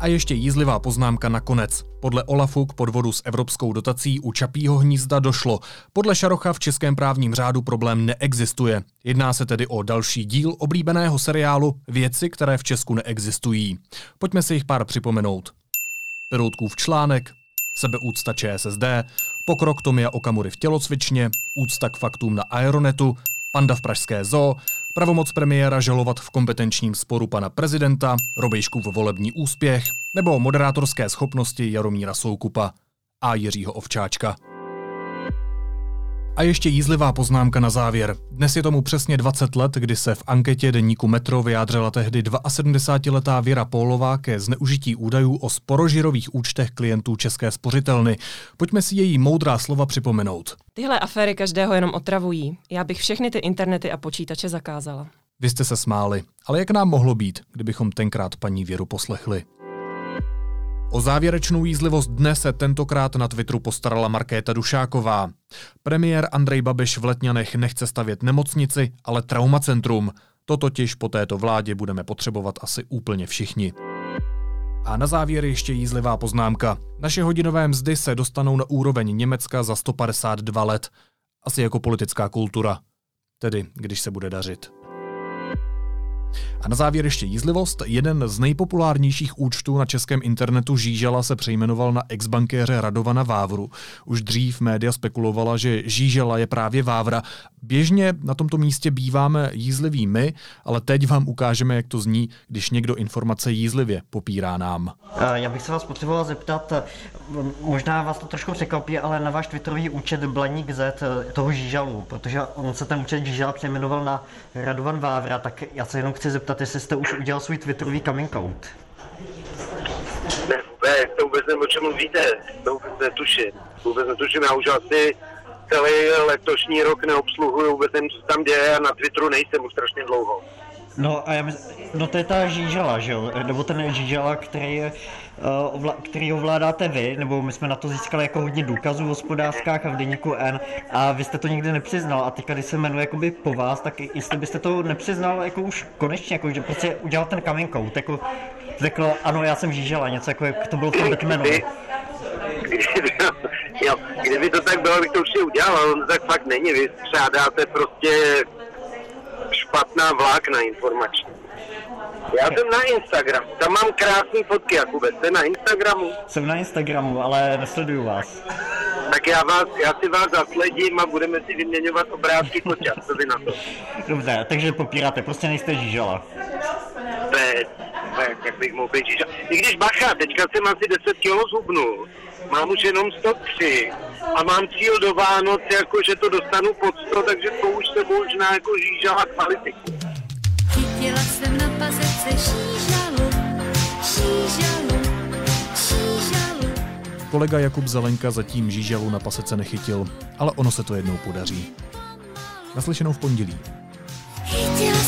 A ještě jízlivá poznámka nakonec. Podle Olafu k podvodu s evropskou dotací u Čapího hnízda došlo. Podle Šarocha v českém právním řádu problém neexistuje. Jedná se tedy o další díl oblíbeného seriálu Věci, které v Česku neexistují. Pojďme si jich pár připomenout. Peroutkův článek, sebeúcta ČSSD, pokrok Tomia Okamury v tělocvičně, úcta k faktům na Aeronetu, panda v Pražské zoo, pravomoc premiéra žalovat v kompetenčním sporu pana prezidenta, Robejškův volební úspěch nebo moderátorské schopnosti Jaromíra Soukupa a Jiřího Ovčáčka. A ještě jízlivá poznámka na závěr. Dnes je tomu přesně 20 let, kdy se v anketě deníku Metro vyjádřila tehdy 72-letá Věra Pólová ke zneužití údajů o sporožirových účtech klientů České spořitelny. Pojďme si její moudrá slova připomenout. Tyhle aféry každého jenom otravují. Já bych všechny ty internety a počítače zakázala. Vy jste se smáli, ale jak nám mohlo být, kdybychom tenkrát paní Věru poslechli? O závěrečnou jízlivost dne se tentokrát na Twitteru postarala Markéta Dušáková. Premiér Andrej Babiš v Letňanech nechce stavět nemocnici, ale traumacentrum. To totiž po této vládě budeme potřebovat asi úplně všichni. A na závěr ještě jízlivá poznámka. Naše hodinové mzdy se dostanou na úroveň Německa za 152 let. Asi jako politická kultura. Tedy, když se bude dařit. A na závěr ještě jízlivost. Jeden z nejpopulárnějších účtů na českém internetu Žížela se přejmenoval na exbankéře Radovana Vávru. Už dřív média spekulovala, že Žížela je právě Vávra. Běžně na tomto místě býváme jízliví my, ale teď vám ukážeme, jak to zní, když někdo informace jízlivě popírá nám. Já bych se vás potřeboval zeptat, možná vás to trošku překvapí, ale na váš twitterový účet Blaník Z toho Žížalu, protože on se ten účet Žížala přejmenoval na Radovan Vávra, tak já se jenom chci zeptat, jestli jste už udělal svůj twitterový coming out. Ne, vůbec, to vůbec nevím, o čem mluvíte, to vůbec netuším. Vůbec netuším, já už asi celý letošní rok neobsluhuju, vůbec nevím, co tam děje a na Twitteru nejsem už strašně dlouho. No a já mysl, no to je ta žížela, že jo? Nebo ten žížela, který, je, uh, ovla, který ovládáte vy, nebo my jsme na to získali jako hodně důkazů v hospodářskách a v deníku N a vy jste to nikdy nepřiznal a teďka, když se jmenuje jakoby po vás, tak jestli byste to nepřiznal jako už konečně, jako že prostě udělal ten coming out, jako řekl, ano, já jsem žížela, něco jako jak to bylo v tom Batmanu. jo, kdyby to tak bylo, bych to určitě udělal, ale on tak fakt není, vy střádáte prostě špatná vlákna informační. Já jsem na Instagramu, tam mám krásné fotky, Jakube, jste na Instagramu? Jsem na Instagramu, ale nesleduju vás. Tak já, vás, já si vás zasledím a budeme si vyměňovat obrázky koča, co vy na to? Dobře, takže popíráte, prostě nejste žížala. Ne, ne, jak bych mohl být žížala. I když bacha, teďka jsem asi 10 kilo zhubnul, mám už jenom 103 a mám cíl do Vánoc, jako že to dostanu pod 100, takže to už se možná jako žížala kvality. Chytila jsem na pasece šížalu, šížalu, šížalu. Kolega Jakub Zelenka zatím žížalu na pasece nechytil, ale ono se to jednou podaří. Naslyšenou v pondělí. Chytila